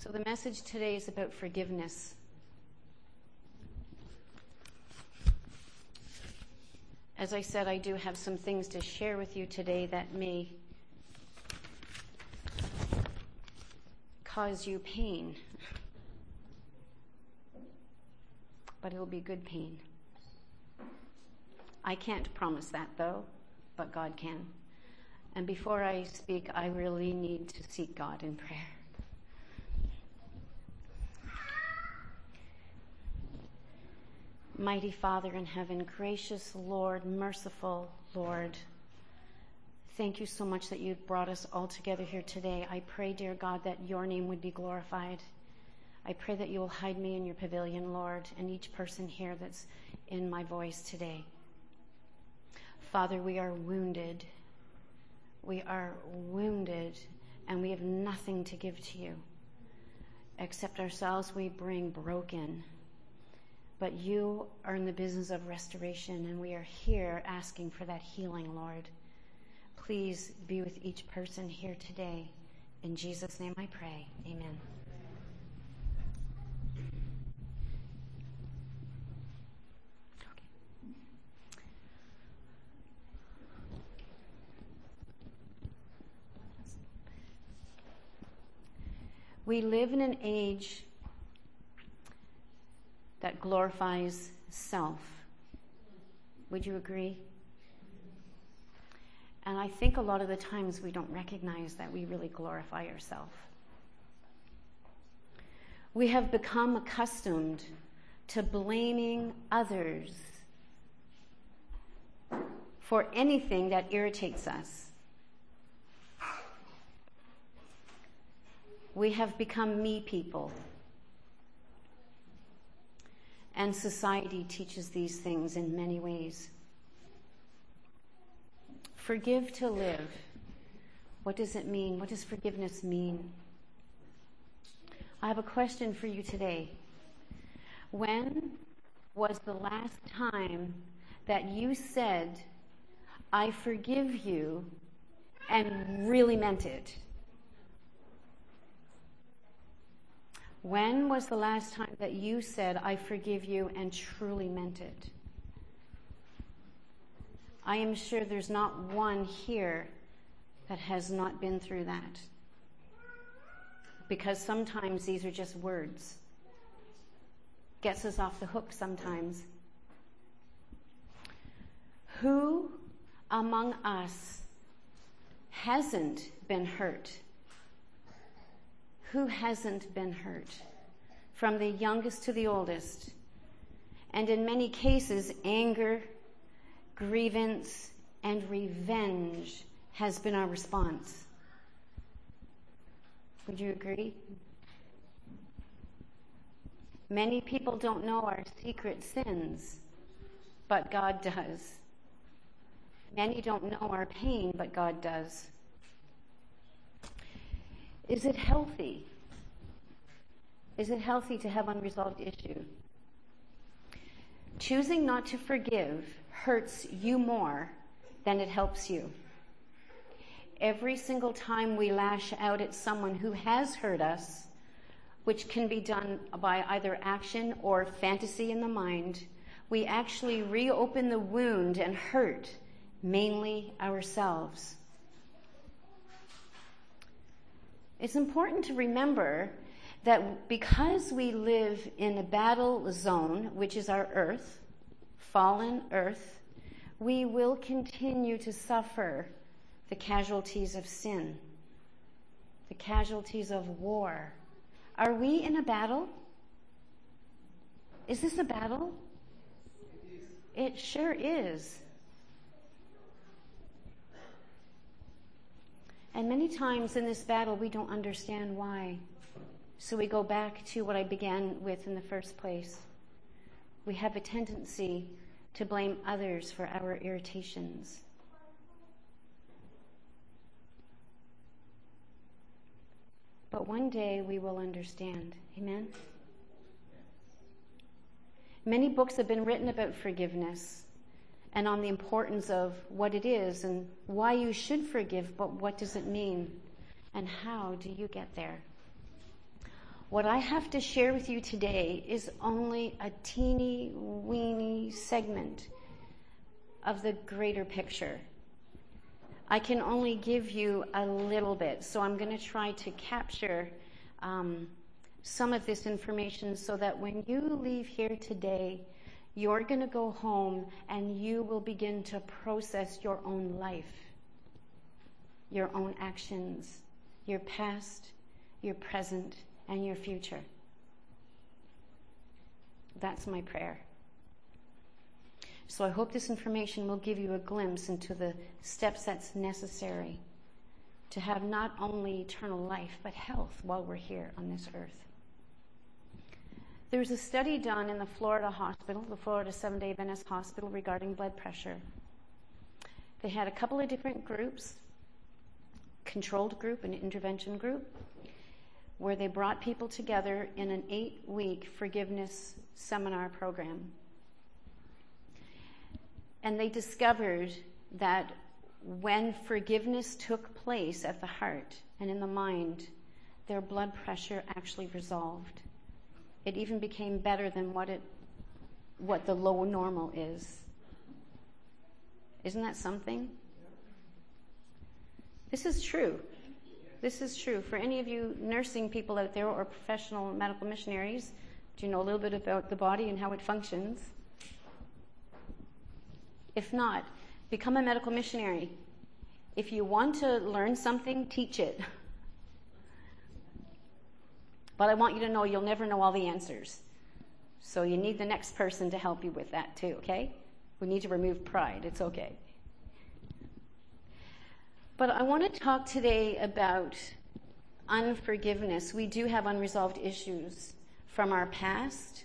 So, the message today is about forgiveness. As I said, I do have some things to share with you today that may cause you pain, but it'll be good pain. I can't promise that though, but God can. And before I speak, I really need to seek God in prayer. Mighty Father in heaven, gracious Lord, merciful Lord, thank you so much that you brought us all together here today. I pray, dear God, that your name would be glorified. I pray that you will hide me in your pavilion, Lord, and each person here that's in my voice today. Father, we are wounded. We are wounded, and we have nothing to give to you. Except ourselves, we bring broken but you are in the business of restoration, and we are here asking for that healing, Lord. Please be with each person here today. In Jesus' name I pray. Amen. We live in an age that glorifies self. Would you agree? And I think a lot of the times we don't recognize that we really glorify ourselves. We have become accustomed to blaming others for anything that irritates us. We have become me people. And society teaches these things in many ways. Forgive to live. What does it mean? What does forgiveness mean? I have a question for you today. When was the last time that you said, I forgive you, and really meant it? When was the last time that you said, I forgive you, and truly meant it? I am sure there's not one here that has not been through that. Because sometimes these are just words. Gets us off the hook sometimes. Who among us hasn't been hurt who hasn't been hurt? From the youngest to the oldest. And in many cases, anger, grievance, and revenge has been our response. Would you agree? Many people don't know our secret sins, but God does. Many don't know our pain, but God does. Is it healthy? Is it healthy to have unresolved issue? Choosing not to forgive hurts you more than it helps you. Every single time we lash out at someone who has hurt us, which can be done by either action or fantasy in the mind, we actually reopen the wound and hurt mainly ourselves. It's important to remember that because we live in a battle zone, which is our earth, fallen earth, we will continue to suffer the casualties of sin, the casualties of war. Are we in a battle? Is this a battle? It sure is. And many times in this battle, we don't understand why. So we go back to what I began with in the first place. We have a tendency to blame others for our irritations. But one day we will understand. Amen? Many books have been written about forgiveness and on the importance of what it is and why you should forgive, but what does it mean? And how do you get there? What I have to share with you today is only a teeny weeny segment of the greater picture. I can only give you a little bit, so I'm going to try to capture um, some of this information so that when you leave here today, you're going to go home and you will begin to process your own life, your own actions, your past, your present, and your future. That's my prayer. So I hope this information will give you a glimpse into the steps that's necessary to have not only eternal life, but health while we're here on this earth. There was a study done in the Florida hospital, the Florida Seventh Day Adventist Hospital, regarding blood pressure. They had a couple of different groups controlled group and intervention group where they brought people together in an eight week forgiveness seminar program. And they discovered that when forgiveness took place at the heart and in the mind, their blood pressure actually resolved. It even became better than what it what the low normal is. Isn't that something? This is true. This is true. For any of you nursing people out there or professional medical missionaries, do you know a little bit about the body and how it functions? If not, become a medical missionary. If you want to learn something, teach it. But I want you to know you'll never know all the answers. So you need the next person to help you with that too, okay? We need to remove pride. It's okay. But I want to talk today about unforgiveness. We do have unresolved issues from our past,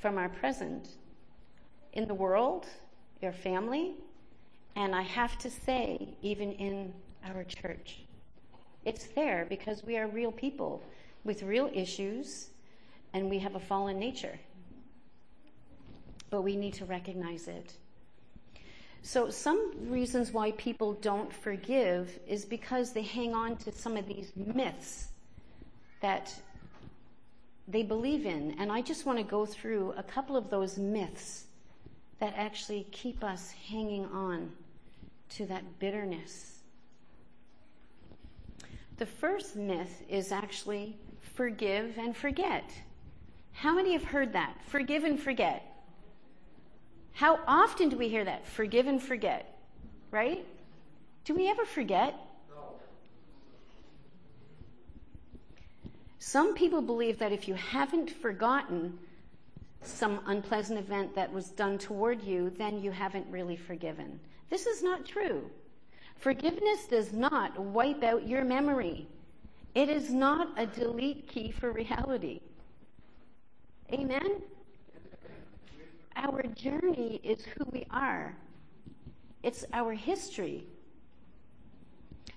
from our present, in the world, your family, and I have to say, even in our church. It's there because we are real people with real issues and we have a fallen nature. But we need to recognize it. So, some reasons why people don't forgive is because they hang on to some of these myths that they believe in. And I just want to go through a couple of those myths that actually keep us hanging on to that bitterness. The first myth is actually forgive and forget. How many have heard that? Forgive and forget. How often do we hear that? Forgive and forget, right? Do we ever forget? No. Some people believe that if you haven't forgotten some unpleasant event that was done toward you, then you haven't really forgiven. This is not true. Forgiveness does not wipe out your memory. It is not a delete key for reality. Amen? Our journey is who we are, it's our history.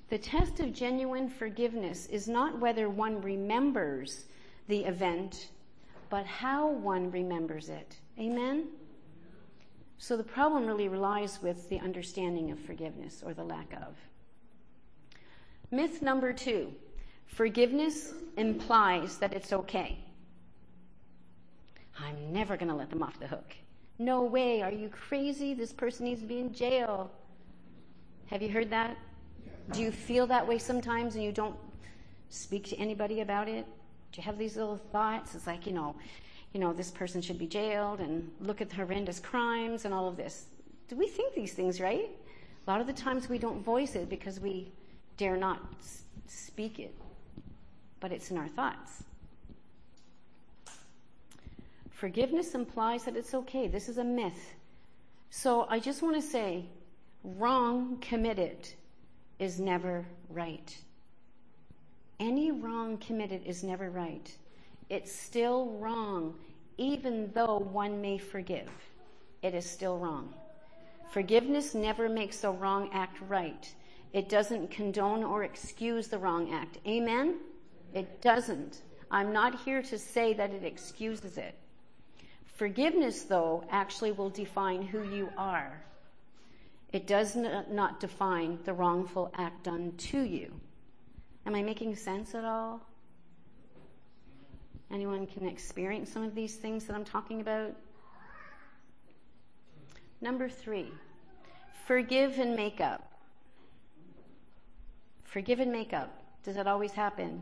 The test of genuine forgiveness is not whether one remembers the event, but how one remembers it. Amen? So the problem really lies with the understanding of forgiveness or the lack of. Myth number two Forgiveness implies that it's okay. I'm never going to let them off the hook. No way. Are you crazy? This person needs to be in jail. Have you heard that? Do you feel that way sometimes and you don't speak to anybody about it? Do you have these little thoughts? It's like, you know, you know, this person should be jailed and look at the horrendous crimes and all of this. Do we think these things, right? A lot of the times we don't voice it because we dare not speak it but it's in our thoughts. Forgiveness implies that it's okay. This is a myth. So I just want to say wrong committed is never right. Any wrong committed is never right. It's still wrong, even though one may forgive. It is still wrong. Forgiveness never makes a wrong act right. It doesn't condone or excuse the wrong act. Amen? It doesn't. I'm not here to say that it excuses it. Forgiveness, though, actually will define who you are. It does not define the wrongful act done to you. Am I making sense at all? Anyone can experience some of these things that I'm talking about? Number three, forgive and make up. Forgive and make up. Does that always happen?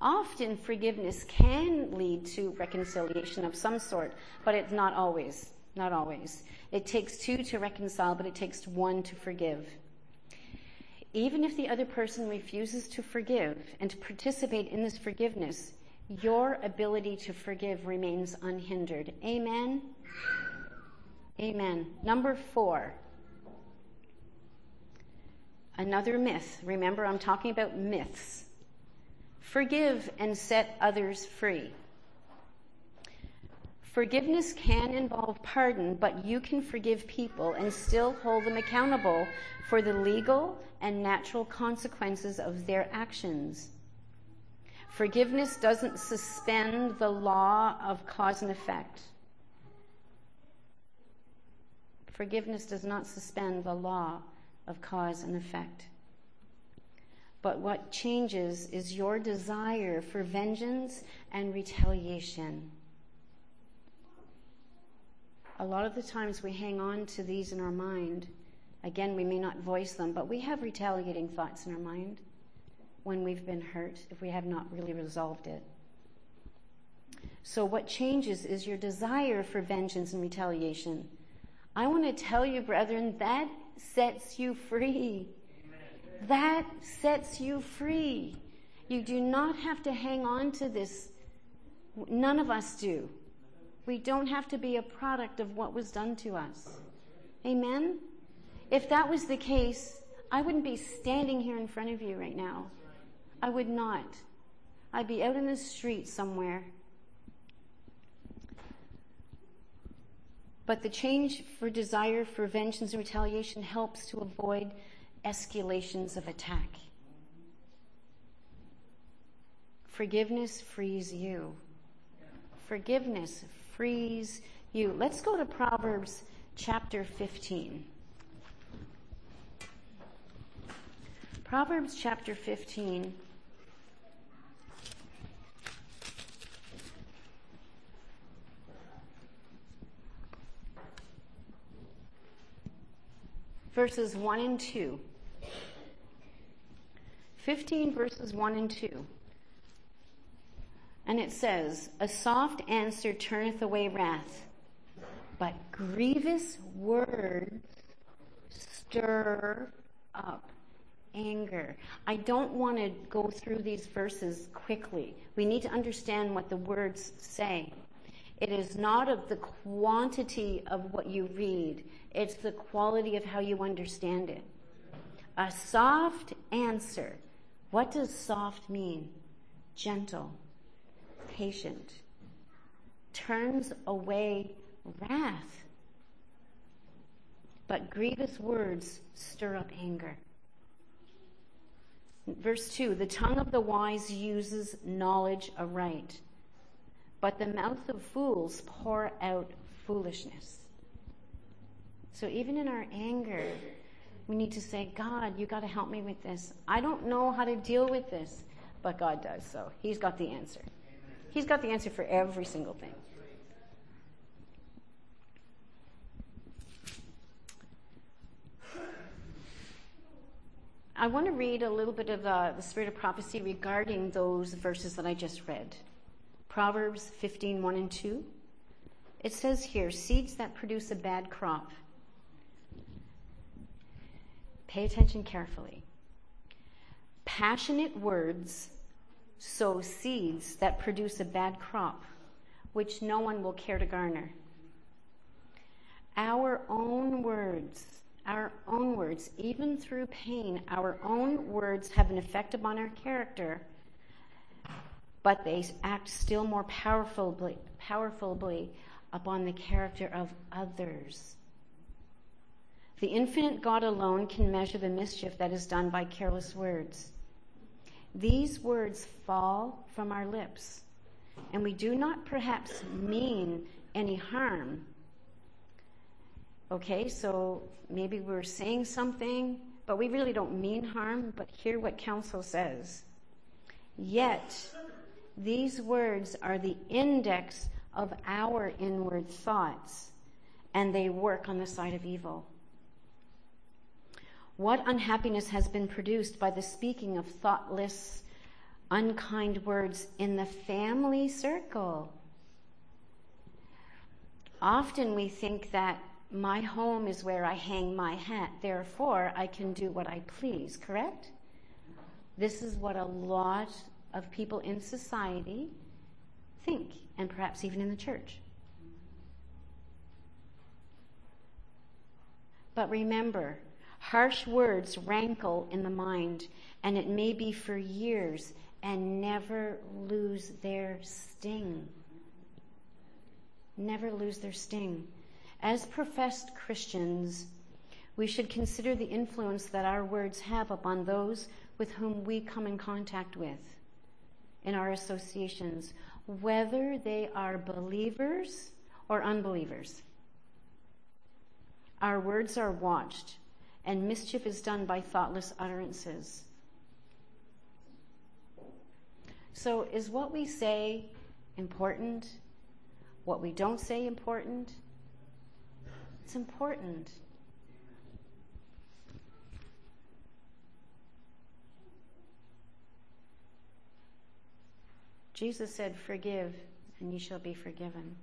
Often forgiveness can lead to reconciliation of some sort, but it's not always. Not always. It takes two to reconcile, but it takes one to forgive. Even if the other person refuses to forgive and to participate in this forgiveness, your ability to forgive remains unhindered. Amen? Amen. Number four. Another myth. Remember, I'm talking about myths. Forgive and set others free. Forgiveness can involve pardon, but you can forgive people and still hold them accountable for the legal and natural consequences of their actions. Forgiveness doesn't suspend the law of cause and effect. Forgiveness does not suspend the law of cause and effect. But what changes is your desire for vengeance and retaliation. A lot of the times we hang on to these in our mind. Again, we may not voice them, but we have retaliating thoughts in our mind when we've been hurt if we have not really resolved it. So, what changes is your desire for vengeance and retaliation. I want to tell you, brethren, that sets you free. That sets you free. You do not have to hang on to this. None of us do. We don't have to be a product of what was done to us. Amen? If that was the case, I wouldn't be standing here in front of you right now. I would not. I'd be out in the street somewhere. But the change for desire for vengeance and retaliation helps to avoid escalations of attack. Forgiveness frees you. Forgiveness frees you. Let's go to Proverbs chapter 15. Proverbs chapter 15. Verses 1 and 2. 15 verses 1 and 2. And it says, A soft answer turneth away wrath, but grievous words stir up anger. I don't want to go through these verses quickly. We need to understand what the words say. It is not of the quantity of what you read, it's the quality of how you understand it. A soft answer. What does soft mean? Gentle, patient, turns away wrath. But grievous words stir up anger. Verse 2 The tongue of the wise uses knowledge aright, but the mouth of fools pour out foolishness. So even in our anger, we need to say, God, you got to help me with this. I don't know how to deal with this, but God does. So He's got the answer. He's got the answer for every single thing. I want to read a little bit of uh, the spirit of prophecy regarding those verses that I just read. Proverbs 15, 1 and 2. It says here, seeds that produce a bad crop. Pay attention carefully. Passionate words sow seeds that produce a bad crop, which no one will care to garner. Our own words our own words, even through pain, our own words have an effect upon our character, but they act still more powerfully, powerfully upon the character of others. The infinite God alone can measure the mischief that is done by careless words. These words fall from our lips, and we do not perhaps mean any harm Okay, so maybe we're saying something, but we really don't mean harm, but hear what counsel says. Yet, These words are the index of our inward thoughts, and they work on the side of evil. What unhappiness has been produced by the speaking of thoughtless, unkind words in the family circle? Often we think that my home is where I hang my hat, therefore I can do what I please, correct? This is what a lot of people in society think, and perhaps even in the church. But remember, harsh words rankle in the mind, and it may be for years and never lose their sting never lose their sting. As professed Christians, we should consider the influence that our words have upon those with whom we come in contact with in our associations, whether they are believers or unbelievers. Our words are watched, and mischief is done by thoughtless utterances. So, is what we say important? what we don't say important? It's important. Jesus said, Forgive, and ye shall be forgiven.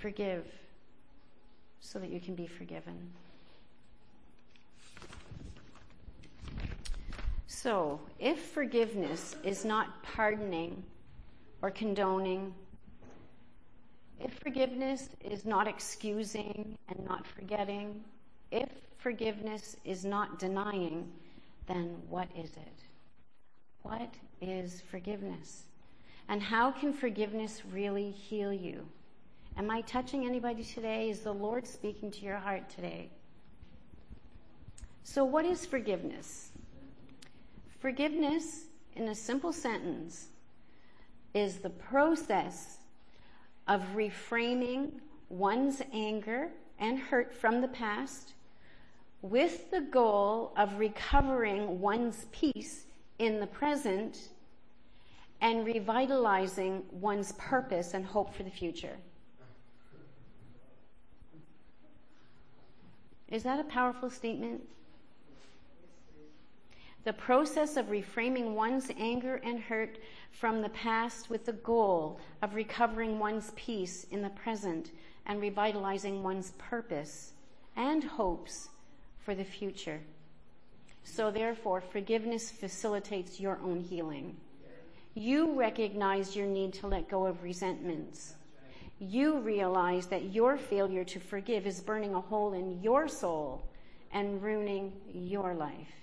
Forgive so that you can be forgiven. So, if forgiveness is not pardoning, or condoning. If forgiveness is not excusing and not forgetting, if forgiveness is not denying, then what is it? What is forgiveness? And how can forgiveness really heal you? Am I touching anybody today? Is the Lord speaking to your heart today? So, what is forgiveness? Forgiveness, in a simple sentence, is the process of reframing one's anger and hurt from the past with the goal of recovering one's peace in the present and revitalizing one's purpose and hope for the future. Is that a powerful statement? The process of reframing one's anger and hurt from the past with the goal of recovering one's peace in the present and revitalizing one's purpose and hopes for the future. So, therefore, forgiveness facilitates your own healing. You recognize your need to let go of resentments. You realize that your failure to forgive is burning a hole in your soul and ruining your life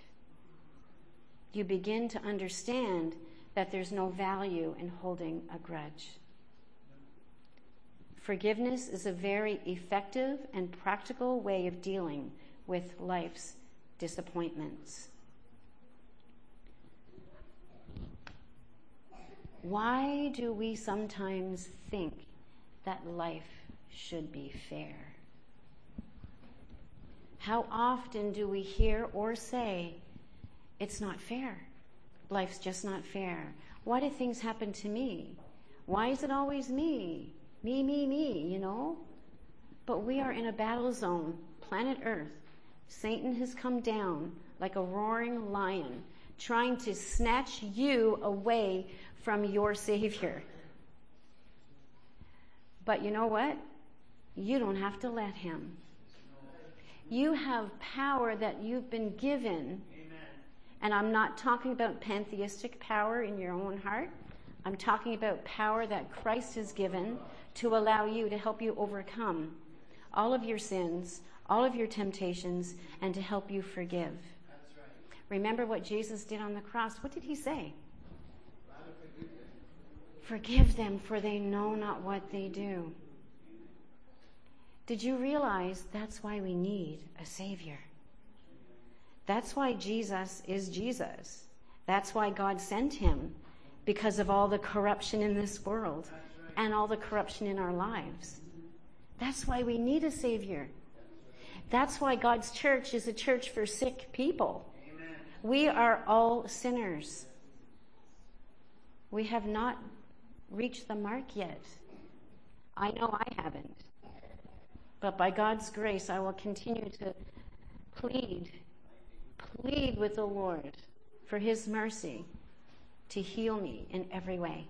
you begin to understand that there's no value in holding a grudge. Forgiveness is a very effective and practical way of dealing with life's disappointments. Why do we sometimes think that life should be fair? How often do we hear or say, it's not fair. Life's just not fair. Why do things happen to me? Why is it always me? Me, me, me, you know? But we are in a battle zone, planet Earth. Satan has come down like a roaring lion, trying to snatch you away from your Savior. But you know what? You don't have to let him. You have power that you've been given and I'm not talking about pantheistic power in your own heart. I'm talking about power that Christ has given to allow you to help you overcome all of your sins, all of your temptations, and to help you forgive. Right. Remember what Jesus did on the cross. What did he say? Forgive them, for they know not what they do. Did you realize that's why we need a Savior? That's why Jesus is Jesus. That's why God sent him, because of all the corruption in this world and all the corruption in our lives. That's why we need a Savior. That's why God's church is a church for sick people. Amen. We are all sinners. We have not reached the mark yet. I know I haven't. But by God's grace, I will continue to plead, plead with the Lord for His mercy to heal me in every way.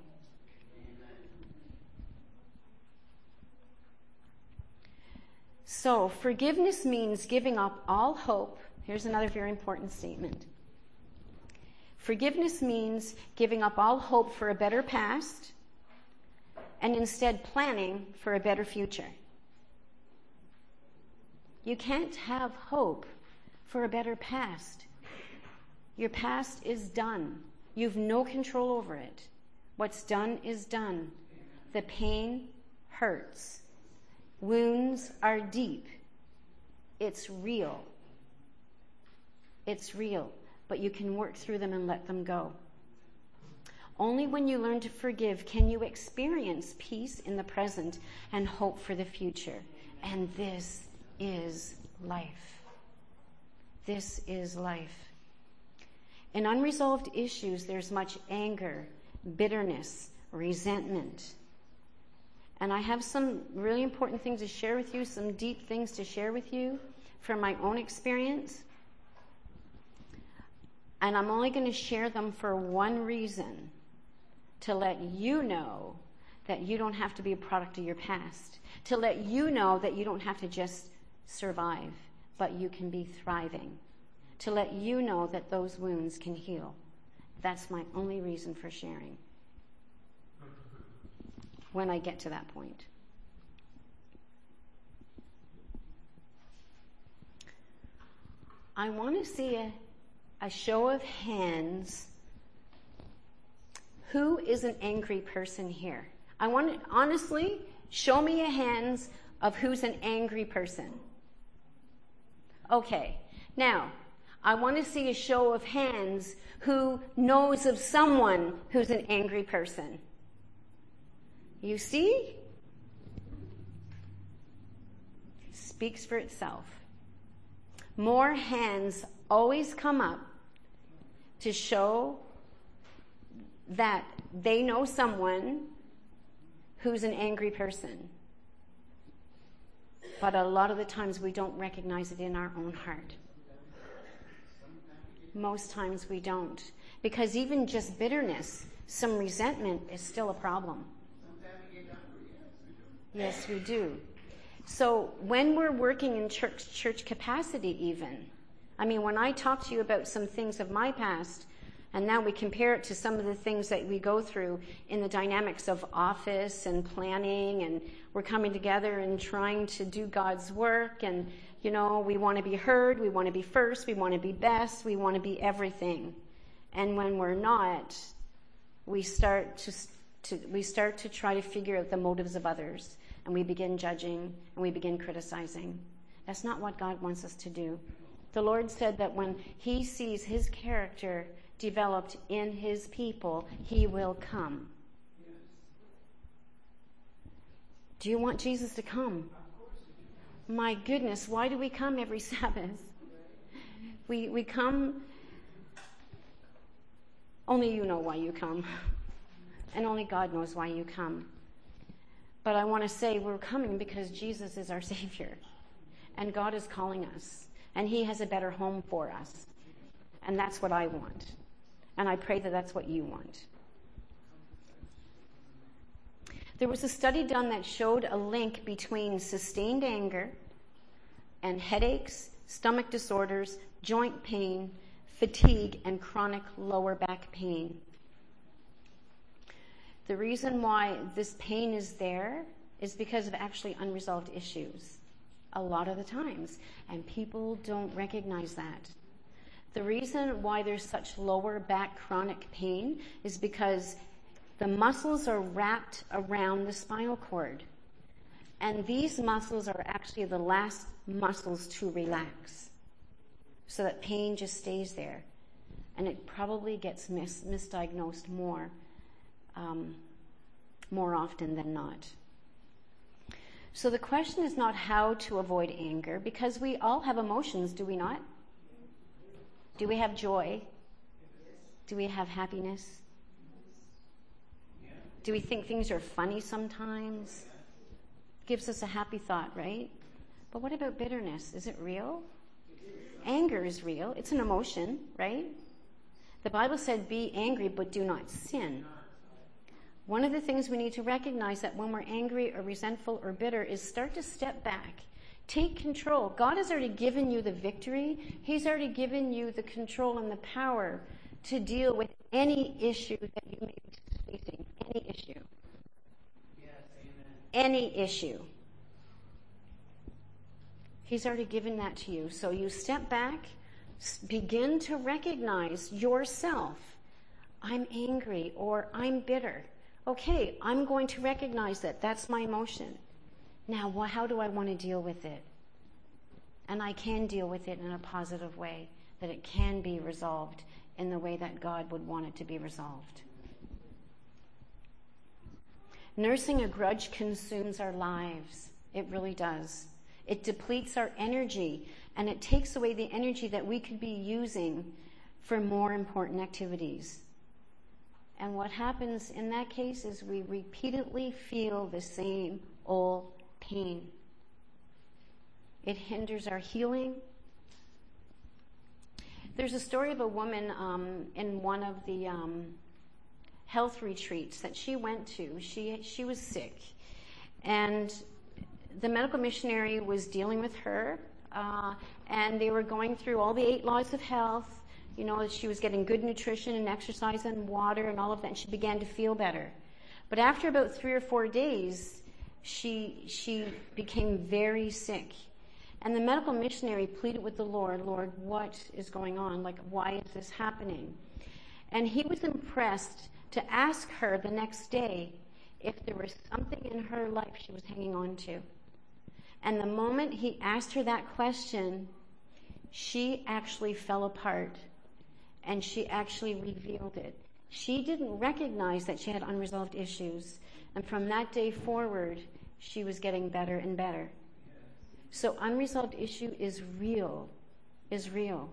So, forgiveness means giving up all hope. Here's another very important statement. Forgiveness means giving up all hope for a better past and instead planning for a better future. You can't have hope for a better past. Your past is done. You've no control over it. What's done is done. The pain hurts. Wounds are deep. It's real. It's real, but you can work through them and let them go. Only when you learn to forgive can you experience peace in the present and hope for the future. And this is life. This is life. In unresolved issues, there's much anger, bitterness, resentment. And I have some really important things to share with you, some deep things to share with you from my own experience. And I'm only going to share them for one reason to let you know that you don't have to be a product of your past, to let you know that you don't have to just survive, but you can be thriving. To let you know that those wounds can heal. That's my only reason for sharing when I get to that point. I want to see a, a show of hands. Who is an angry person here? I want to honestly show me a hands of who's an angry person. Okay, now, I want to see a show of hands who knows of someone who's an angry person. You see? Speaks for itself. More hands always come up to show that they know someone who's an angry person. But a lot of the times we don't recognize it in our own heart. Most times we don't. Because even just bitterness, some resentment is still a problem. Yes, we do. So when we're working in church, church capacity, even, I mean, when I talk to you about some things of my past, and now we compare it to some of the things that we go through in the dynamics of office and planning and we're coming together and trying to do God's work and you know, we want to be heard, we want to be first, we want to be best, we want to be everything. And when we're not, we start to, to we start to try to figure out the motives of others and we begin judging and we begin criticizing. That's not what God wants us to do. The Lord said that when he sees his character developed in his people, he will come. Do you want Jesus to come? My goodness, why do we come every Sabbath? We, we come, only you know why you come, and only God knows why you come. But I want to say we're coming because Jesus is our Savior, and God is calling us, and He has a better home for us. And that's what I want. And I pray that that's what you want. There was a study done that showed a link between sustained anger and headaches, stomach disorders, joint pain, fatigue, and chronic lower back pain. The reason why this pain is there is because of actually unresolved issues a lot of the times, and people don't recognize that. The reason why there's such lower back chronic pain is because the muscles are wrapped around the spinal cord. And these muscles are actually the last muscles to relax. So that pain just stays there. And it probably gets mis- misdiagnosed more, um, more often than not. So the question is not how to avoid anger, because we all have emotions, do we not? Do we have joy? Do we have happiness? Do we think things are funny sometimes? Gives us a happy thought, right? But what about bitterness? Is it real? Anger is real. It's an emotion, right? The Bible said, be angry, but do not sin. One of the things we need to recognize that when we're angry or resentful or bitter is start to step back. Take control. God has already given you the victory. He's already given you the control and the power to deal with any issue that you may be facing. Any issue. Yes, any issue. He's already given that to you. So you step back, begin to recognize yourself. I'm angry or I'm bitter. Okay, I'm going to recognize that. That's my emotion. Now, how do I want to deal with it? And I can deal with it in a positive way, that it can be resolved in the way that God would want it to be resolved. Nursing a grudge consumes our lives. It really does. It depletes our energy and it takes away the energy that we could be using for more important activities. And what happens in that case is we repeatedly feel the same old pain. It hinders our healing. There's a story of a woman um, in one of the um, health retreats that she went to. She she was sick, and the medical missionary was dealing with her, uh, and they were going through all the eight laws of health. You know, she was getting good nutrition and exercise and water and all of that, and she began to feel better. But after about three or four days, she she became very sick. And the medical missionary pleaded with the Lord, Lord, what is going on? Like, why is this happening? And he was impressed to ask her the next day if there was something in her life she was hanging on to. And the moment he asked her that question, she actually fell apart and she actually revealed it. She didn't recognize that she had unresolved issues. And from that day forward, she was getting better and better. So unresolved issue is real, is real.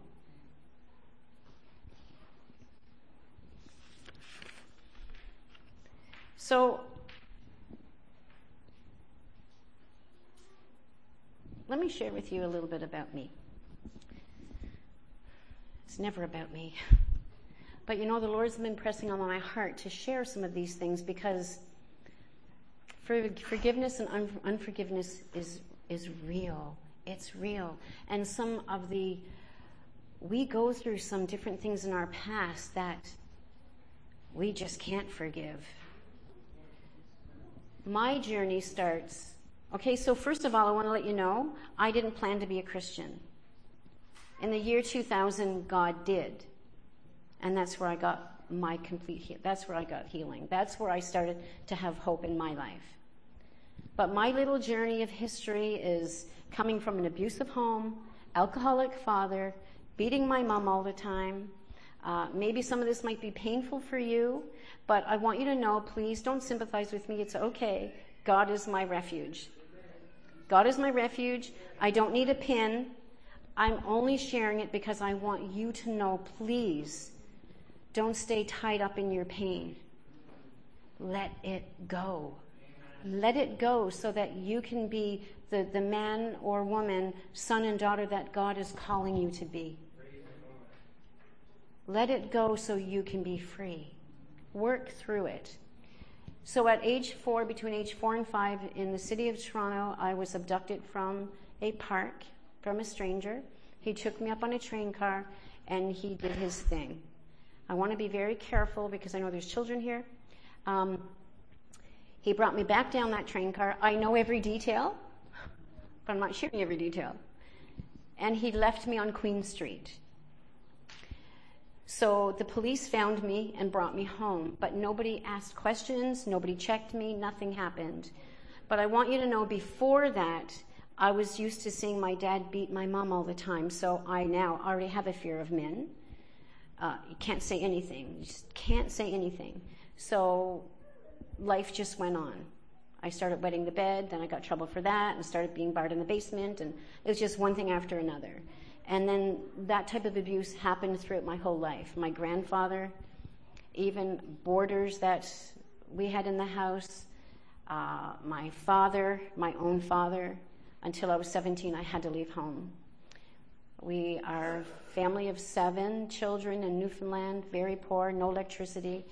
So let me share with you a little bit about me. It's never about me. But you know, the Lord's been pressing on my heart to share some of these things because for, forgiveness and un- unforgiveness is, is real. It's real. And some of the, we go through some different things in our past that we just can't forgive. My journey starts Okay, so first of all, I want to let you know I didn't plan to be a Christian. In the year 2000, God did. And that's where I got my complete he- that's where I got healing. That's where I started to have hope in my life. But my little journey of history is coming from an abusive home, alcoholic father, beating my mom all the time. Uh, maybe some of this might be painful for you, but I want you to know, please don't sympathize with me. It's okay. God is my refuge. God is my refuge. I don't need a pin. I'm only sharing it because I want you to know, please, don't stay tied up in your pain. Let it go. Let it go so that you can be the, the man or woman, son and daughter that God is calling you to be. Let it go so you can be free. Work through it. So at age four, between age four and five, in the city of Toronto, I was abducted from a park from a stranger. He took me up on a train car and he did his thing. I want to be very careful because I know there's children here. Um, he brought me back down that train car. I know every detail, but I'm not sharing every detail. And he left me on Queen Street. So the police found me and brought me home, but nobody asked questions, nobody checked me, nothing happened. But I want you to know before that, I was used to seeing my dad beat my mom all the time, so I now already have a fear of men. Uh, you can't say anything, you just can't say anything. So life just went on. I started wetting the bed, then I got trouble for that, and started being barred in the basement, and it was just one thing after another. And then that type of abuse happened throughout my whole life. My grandfather, even boarders that we had in the house uh, my father, my own father. Until I was 17, I had to leave home. We are a family of seven children in Newfoundland, very poor, no electricity.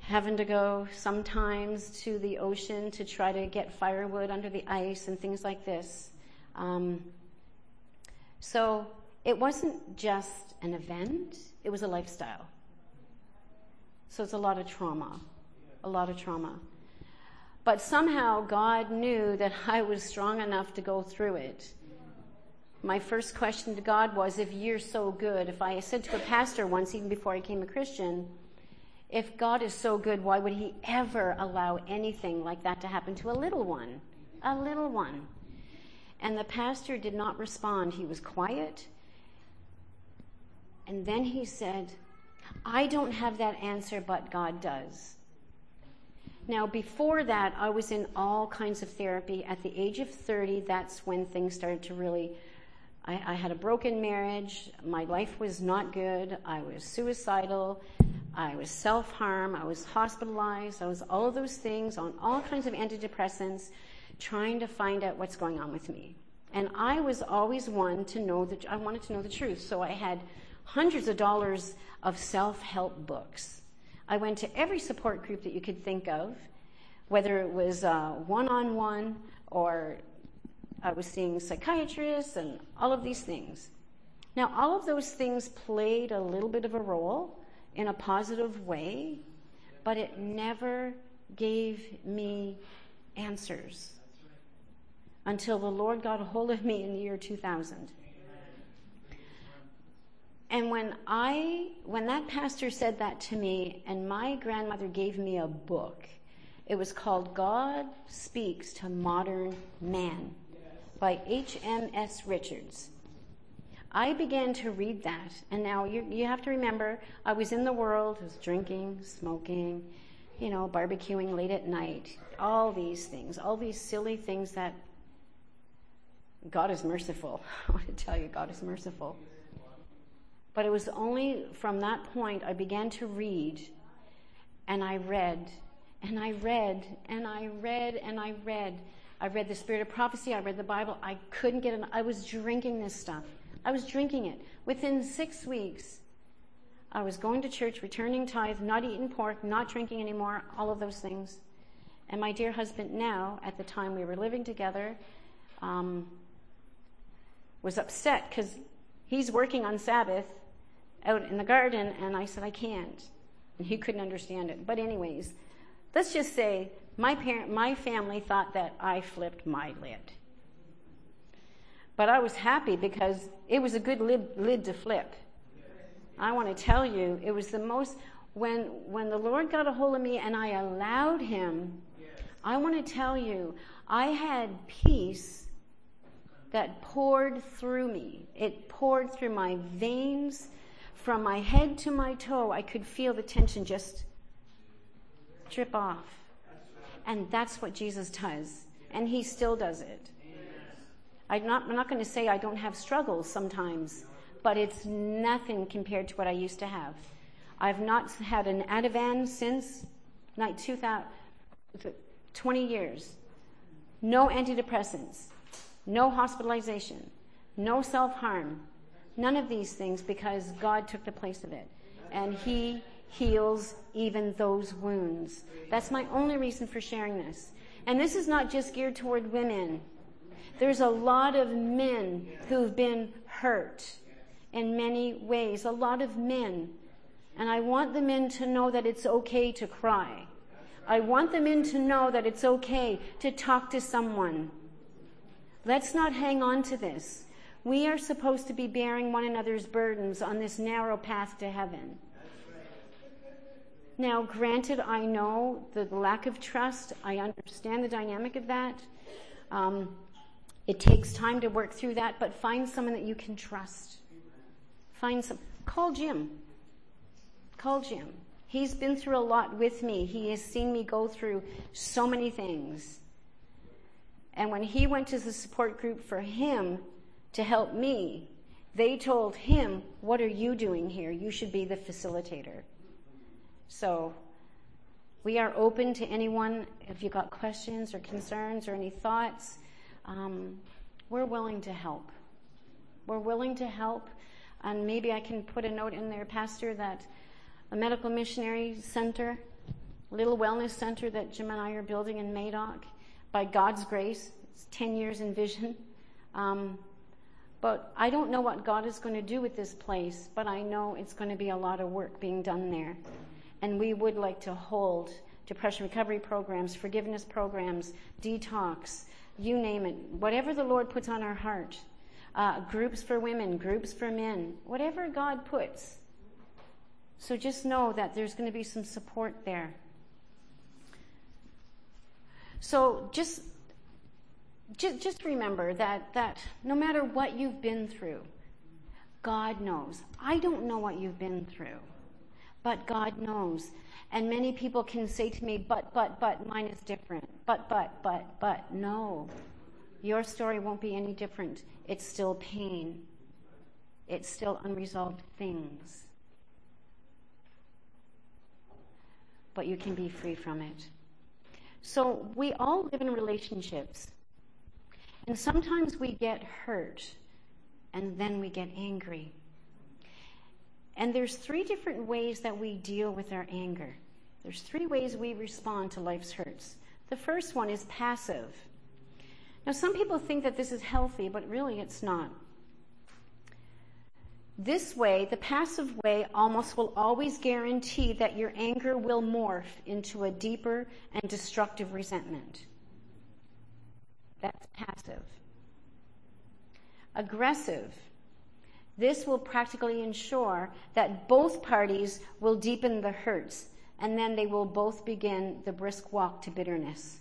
Having to go sometimes to the ocean to try to get firewood under the ice and things like this. Um, so it wasn't just an event, it was a lifestyle. So it's a lot of trauma, a lot of trauma. But somehow God knew that I was strong enough to go through it. My first question to God was, if you're so good, if I said to a pastor once, even before I became a Christian, if God is so good, why would he ever allow anything like that to happen to a little one? A little one. And the pastor did not respond. He was quiet. And then he said, I don't have that answer, but God does. Now, before that, I was in all kinds of therapy. At the age of 30, that's when things started to really. I, I had a broken marriage. My life was not good. I was suicidal. I was self harm. I was hospitalized. I was all of those things on all kinds of antidepressants, trying to find out what's going on with me. And I was always one to know that I wanted to know the truth. So I had hundreds of dollars of self help books. I went to every support group that you could think of, whether it was one on one or I was seeing psychiatrists and all of these things. Now, all of those things played a little bit of a role in a positive way, but it never gave me answers until the Lord got a hold of me in the year 2000. And when I, when that pastor said that to me, and my grandmother gave me a book, it was called God Speaks to Modern Man by H.M.S. Richards. I began to read that, and now you, you have to remember, I was in the world, I was drinking, smoking, you know, barbecuing late at night, all these things, all these silly things that God is merciful. I want to tell you, God is merciful. But it was only from that point I began to read, and I read, and I read, and I read, and I read. I read the Spirit of Prophecy, I read the Bible. I couldn't get it. I was drinking this stuff. I was drinking it. Within six weeks, I was going to church, returning tithe, not eating pork, not drinking anymore, all of those things. And my dear husband, now, at the time we were living together, um, was upset because he's working on Sabbath out in the garden, and I said, I can't. And he couldn't understand it. But, anyways, let's just say my, parent, my family thought that I flipped my lid. But I was happy because it was a good lid, lid to flip. I want to tell you, it was the most, when, when the Lord got a hold of me and I allowed Him, I want to tell you, I had peace that poured through me. It poured through my veins from my head to my toe, I could feel the tension just drip off. And that's what Jesus does. And he still does it. I'm not, I'm not going to say I don't have struggles sometimes, but it's nothing compared to what I used to have. I've not had an Ativan since like 2000, 20 years. No antidepressants, no hospitalization, no self harm, None of these things because God took the place of it. And He heals even those wounds. That's my only reason for sharing this. And this is not just geared toward women. There's a lot of men who've been hurt in many ways, a lot of men. And I want the men to know that it's okay to cry. I want the men to know that it's okay to talk to someone. Let's not hang on to this. We are supposed to be bearing one another's burdens on this narrow path to heaven. Now, granted, I know the lack of trust. I understand the dynamic of that. Um, it takes time to work through that, but find someone that you can trust. Find some. Call Jim. Call Jim. He's been through a lot with me. He has seen me go through so many things. And when he went to the support group for him, to help me, they told him, What are you doing here? You should be the facilitator. So We are open to anyone if you've got questions or concerns or any thoughts. Um, we're willing to help. We're willing to help. And maybe I can put a note in there, Pastor, that a medical missionary center, little wellness center that Jim and I are building in Madoc, by God's grace, it's 10 years in vision. Um, but I don't know what God is going to do with this place, but I know it's going to be a lot of work being done there. And we would like to hold depression recovery programs, forgiveness programs, detox, you name it, whatever the Lord puts on our heart. Uh, groups for women, groups for men, whatever God puts. So just know that there's going to be some support there. So just, just, just remember that, that no matter what you've been through, God knows. I don't know what you've been through, but God knows. And many people can say to me, but, but, but, mine is different. But, but, but, but. No. Your story won't be any different. It's still pain. It's still unresolved things. But you can be free from it. So we all live in relationships. And sometimes we get hurt and then we get angry. And there's three different ways that we deal with our anger. There's three ways we respond to life's hurts. The first one is passive. Now, some people think that this is healthy, but really it's not. This way, the passive way, almost will always guarantee that your anger will morph into a deeper and destructive resentment. That's passive. Aggressive. This will practically ensure that both parties will deepen the hurts and then they will both begin the brisk walk to bitterness.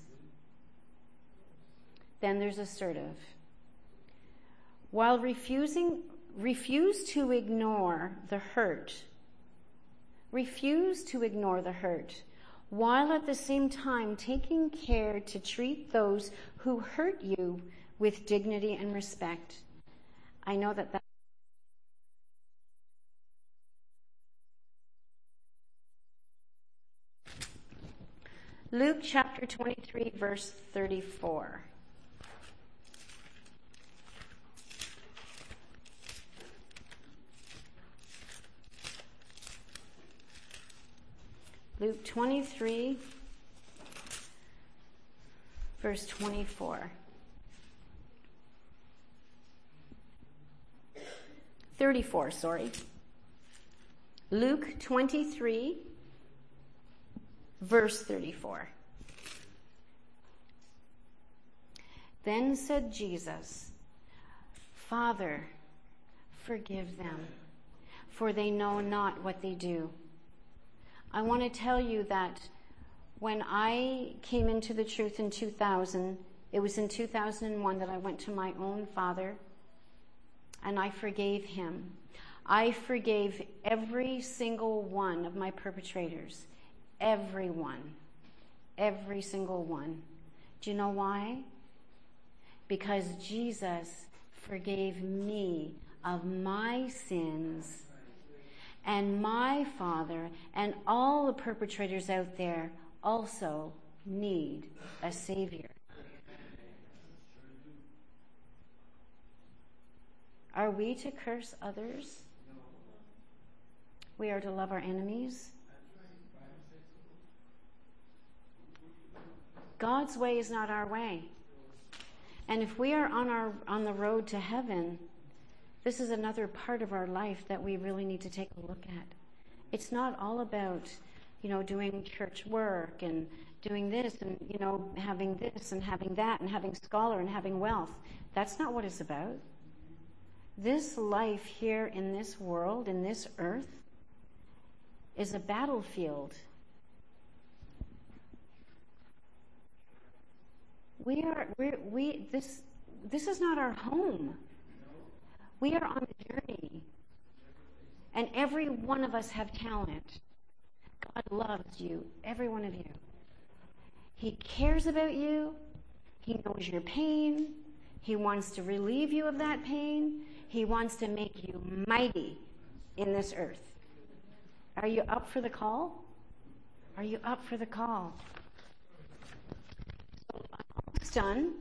Then there's assertive. While refusing, refuse to ignore the hurt, refuse to ignore the hurt, while at the same time taking care to treat those who hurt you with dignity and respect. I know that that Luke chapter 23, verse 34. Luke 23, verse 24. 34, sorry. Luke 23, verse 34. Then said Jesus, Father, forgive them, for they know not what they do. I want to tell you that when I came into the truth in 2000, it was in 2001 that I went to my own father and I forgave him. I forgave every single one of my perpetrators. Everyone. Every single one. Do you know why? Because Jesus forgave me of my sins. And my Father and all the perpetrators out there also need a Savior. Are we to curse others? We are to love our enemies. God's way is not our way. And if we are on our on the road to heaven, this is another part of our life that we really need to take a look at. It's not all about, you know, doing church work and doing this and, you know, having this and having that and having scholar and having wealth. That's not what it's about. This life here in this world, in this earth, is a battlefield. We are, we we, this, this is not our home. We are on a journey. And every one of us have talent. God loves you, every one of you. He cares about you. He knows your pain. He wants to relieve you of that pain. He wants to make you mighty in this earth. Are you up for the call? Are you up for the call? So I'm almost done.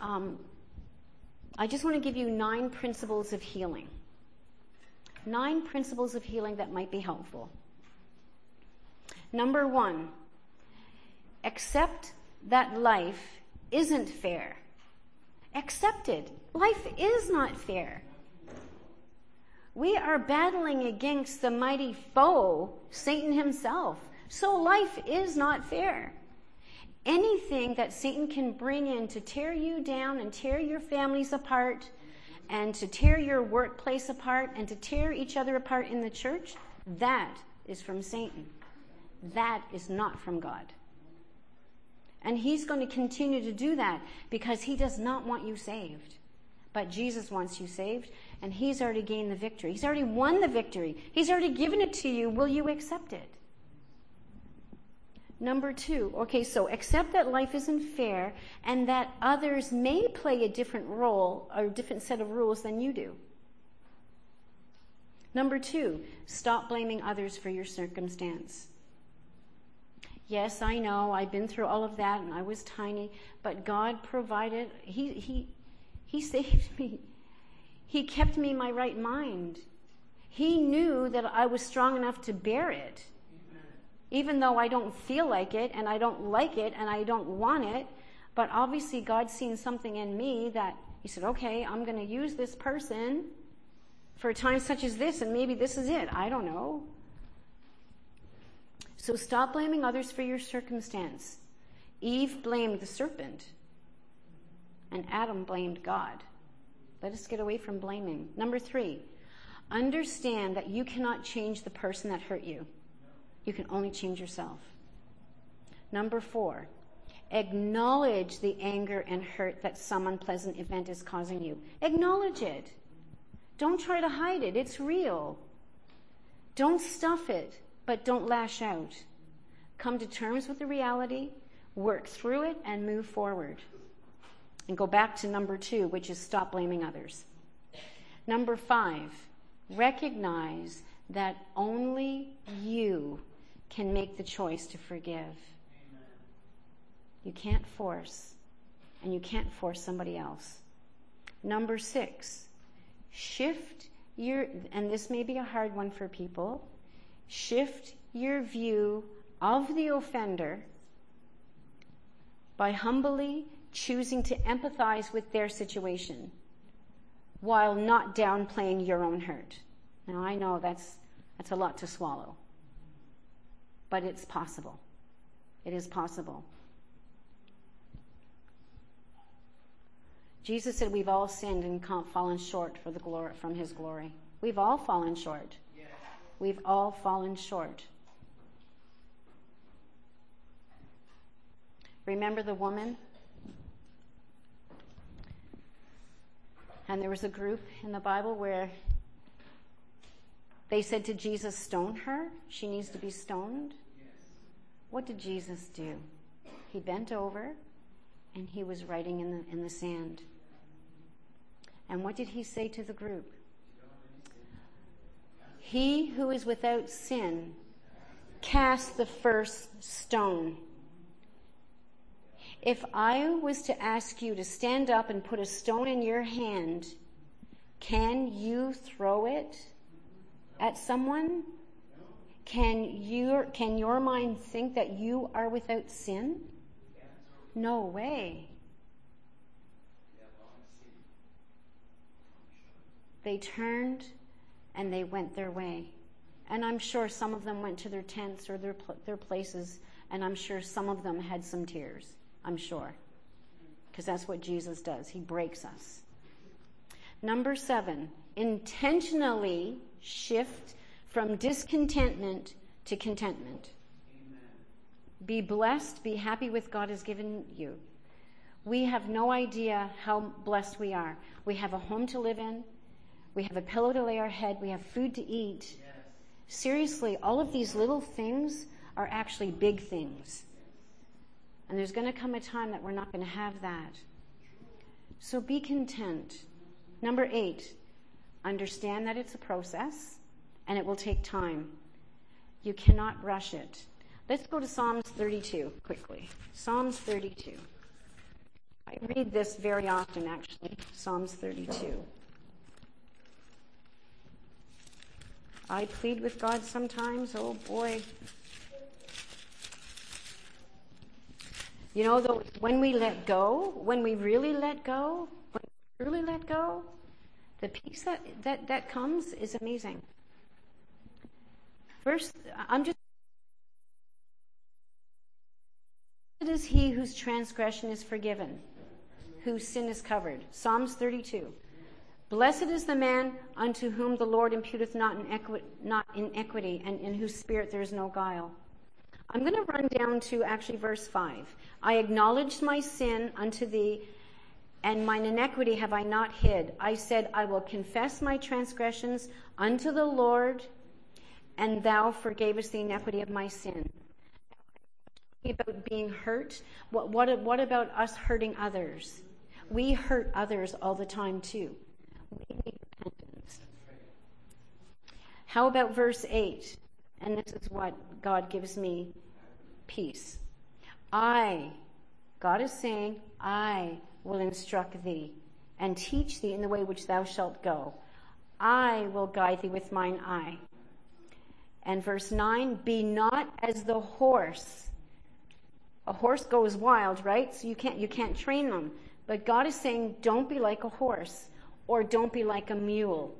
Um, I just want to give you nine principles of healing. Nine principles of healing that might be helpful. Number one, accept that life isn't fair. Accept it. Life is not fair. We are battling against the mighty foe, Satan himself. So life is not fair. Anything that Satan can bring in to tear you down and tear your families apart and to tear your workplace apart and to tear each other apart in the church, that is from Satan. That is not from God. And he's going to continue to do that because he does not want you saved. But Jesus wants you saved, and he's already gained the victory. He's already won the victory. He's already given it to you. Will you accept it? Number two, okay, so accept that life isn't fair and that others may play a different role or a different set of rules than you do. Number two, stop blaming others for your circumstance. Yes, I know, I've been through all of that and I was tiny, but God provided, He, he, he saved me. He kept me in my right mind. He knew that I was strong enough to bear it. Even though I don't feel like it and I don't like it and I don't want it, but obviously God's seen something in me that He said, okay, I'm going to use this person for a time such as this and maybe this is it. I don't know. So stop blaming others for your circumstance. Eve blamed the serpent and Adam blamed God. Let us get away from blaming. Number three, understand that you cannot change the person that hurt you. You can only change yourself. Number four, acknowledge the anger and hurt that some unpleasant event is causing you. Acknowledge it. Don't try to hide it. It's real. Don't stuff it, but don't lash out. Come to terms with the reality, work through it, and move forward. And go back to number two, which is stop blaming others. Number five, recognize that only you can make the choice to forgive. You can't force, and you can't force somebody else. Number six, shift your, and this may be a hard one for people, shift your view of the offender by humbly choosing to empathize with their situation while not downplaying your own hurt. Now I know that's, that's a lot to swallow, but it's possible. It is possible. Jesus said we've all sinned and fallen short for the glory, from his glory. We've all fallen short. We've all fallen short. Remember the woman And there was a group in the Bible where they said to Jesus, Stone her. She needs to be stoned. What did Jesus do? He bent over and he was writing in the, in the sand. And what did he say to the group? He who is without sin cast the first stone. If I was to ask you to stand up and put a stone in your hand, can you throw it at someone? Can your, can your mind think that you are without sin? No way. They turned and they went their way. And I'm sure some of them went to their tents or their, their places, and I'm sure some of them had some tears. I'm sure. Because that's what Jesus does. He breaks us. Number seven, intentionally shift from discontentment to contentment. Amen. Be blessed, be happy with God has given you. We have no idea how blessed we are. We have a home to live in, we have a pillow to lay our head, we have food to eat. Yes. Seriously, all of these little things are actually big things. And there's going to come a time that we're not going to have that. So be content. Number eight, understand that it's a process and it will take time. You cannot rush it. Let's go to Psalms 32 quickly. Psalms 32. I read this very often, actually. Psalms 32. I plead with God sometimes. Oh boy. You know, though, when we let go, when we really let go, when we truly let go, the peace that, that, that comes is amazing. First, I'm just. It is he whose transgression is forgiven, whose sin is covered. Psalms 32. Blessed is the man unto whom the Lord imputeth not, inequi- not iniquity, and in whose spirit there is no guile. I'm going to run down to actually verse 5. I acknowledged my sin unto thee, and mine iniquity have I not hid. I said, I will confess my transgressions unto the Lord, and thou forgavest the iniquity of my sin. About being hurt, what, what, what about us hurting others? We hurt others all the time too. How about verse 8? And this is what God gives me peace. I, God is saying, I will instruct thee and teach thee in the way which thou shalt go. I will guide thee with mine eye. And verse 9, be not as the horse. A horse goes wild, right? So you can't, you can't train them. But God is saying, don't be like a horse or don't be like a mule.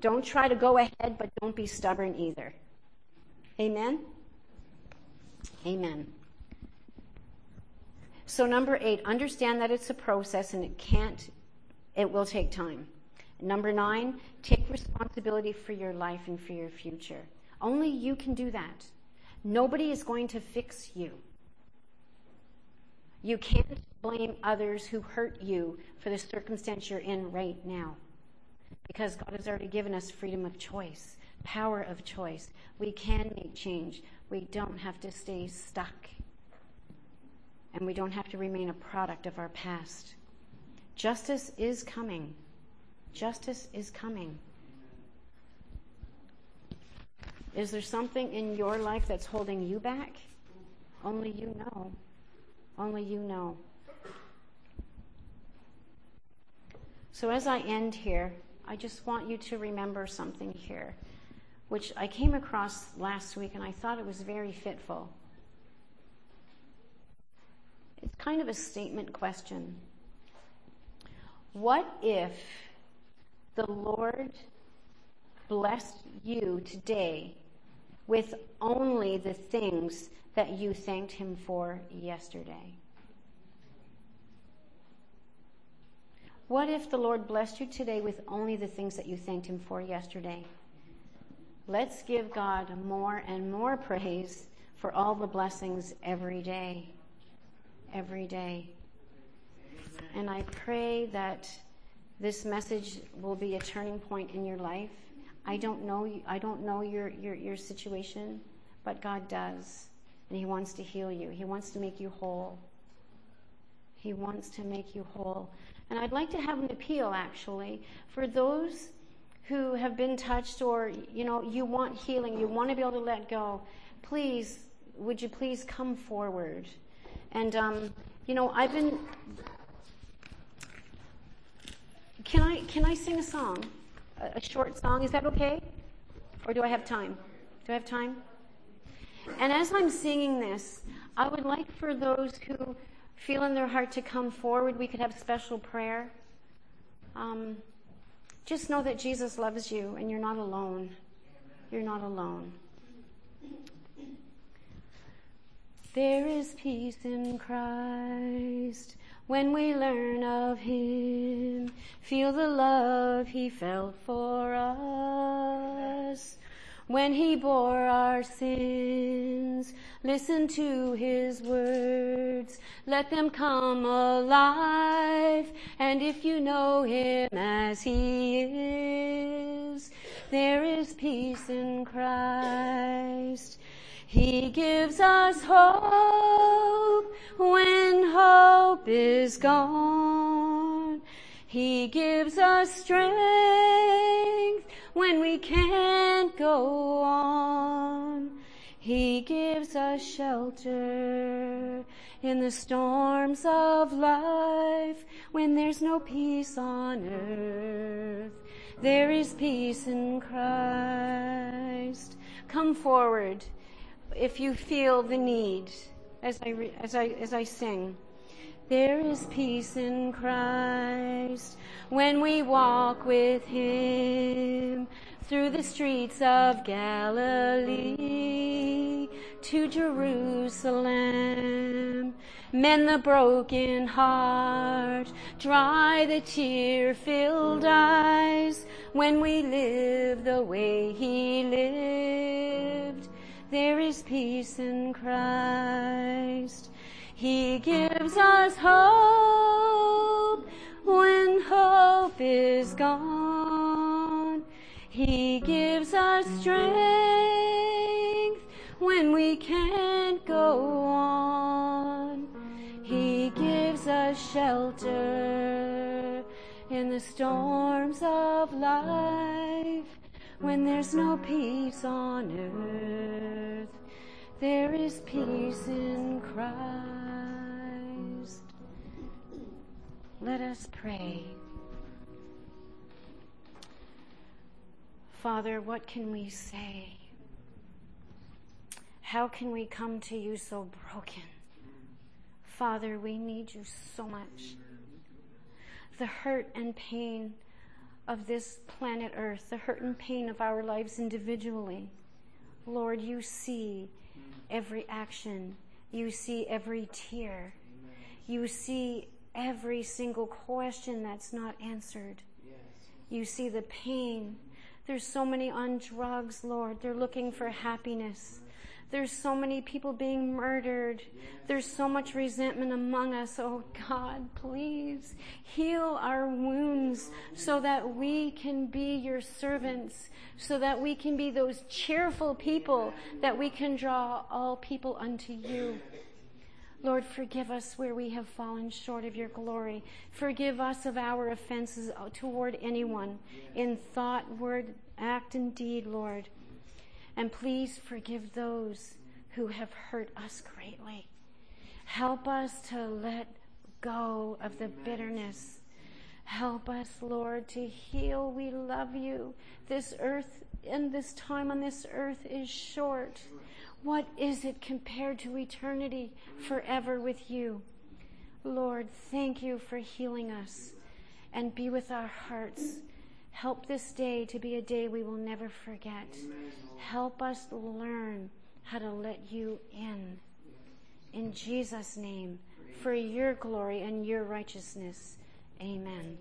Don't try to go ahead, but don't be stubborn either. Amen? Amen. So, number eight, understand that it's a process and it can't, it will take time. Number nine, take responsibility for your life and for your future. Only you can do that. Nobody is going to fix you. You can't blame others who hurt you for the circumstance you're in right now. Because God has already given us freedom of choice, power of choice. We can make change. We don't have to stay stuck. And we don't have to remain a product of our past. Justice is coming. Justice is coming. Is there something in your life that's holding you back? Only you know. Only you know. So as I end here, I just want you to remember something here, which I came across last week and I thought it was very fitful. It's kind of a statement question. What if the Lord blessed you today with only the things that you thanked Him for yesterday? What if the Lord blessed you today with only the things that you thanked Him for yesterday? Let's give God more and more praise for all the blessings every day. Every day. And I pray that this message will be a turning point in your life. I don't know I don't know your, your, your situation, but God does. And He wants to heal you. He wants to make you whole. He wants to make you whole. And I'd like to have an appeal actually for those who have been touched or, you know, you want healing, you want to be able to let go. Please, would you please come forward? And, um, you know, I've been. Can I, can I sing a song? A, a short song? Is that okay? Or do I have time? Do I have time? And as I'm singing this, I would like for those who feel in their heart to come forward, we could have special prayer. Um, just know that Jesus loves you and you're not alone. You're not alone. There is peace in Christ when we learn of Him. Feel the love He felt for us when he bore our sins. Listen to his words. Let them come alive. And if you know him as he is, there is peace in Christ. He gives us hope when hope is gone. He gives us strength when we can't go on. He gives us shelter in the storms of life when there's no peace on earth. There is peace in Christ. Come forward if you feel the need as I, re- as I, as I sing. There is peace in Christ when we walk with Him through the streets of Galilee to Jerusalem. Mend the broken heart, dry the tear filled eyes when we live the way He lived. There is peace in Christ. He gives us hope when hope is gone. He gives us strength when we can't go on. He gives us shelter in the storms of life when there's no peace on earth. There is peace in Christ. Let us pray. Father, what can we say? How can we come to you so broken? Father, we need you so much. The hurt and pain of this planet Earth, the hurt and pain of our lives individually. Lord, you see every action. You see every tear. You see every single question that's not answered. You see the pain. There's so many on drugs, Lord. They're looking for happiness. There's so many people being murdered. There's so much resentment among us. Oh God, please heal our wounds so that we can be your servants, so that we can be those cheerful people that we can draw all people unto you. Lord, forgive us where we have fallen short of your glory. Forgive us of our offenses toward anyone in thought, word, act, and deed, Lord. And please forgive those who have hurt us greatly. Help us to let go of the bitterness. Help us, Lord, to heal. We love you. This earth and this time on this earth is short. What is it compared to eternity forever with you? Lord, thank you for healing us and be with our hearts. Help this day to be a day we will never forget. Help us learn how to let you in. In Jesus' name, for your glory and your righteousness. Amen.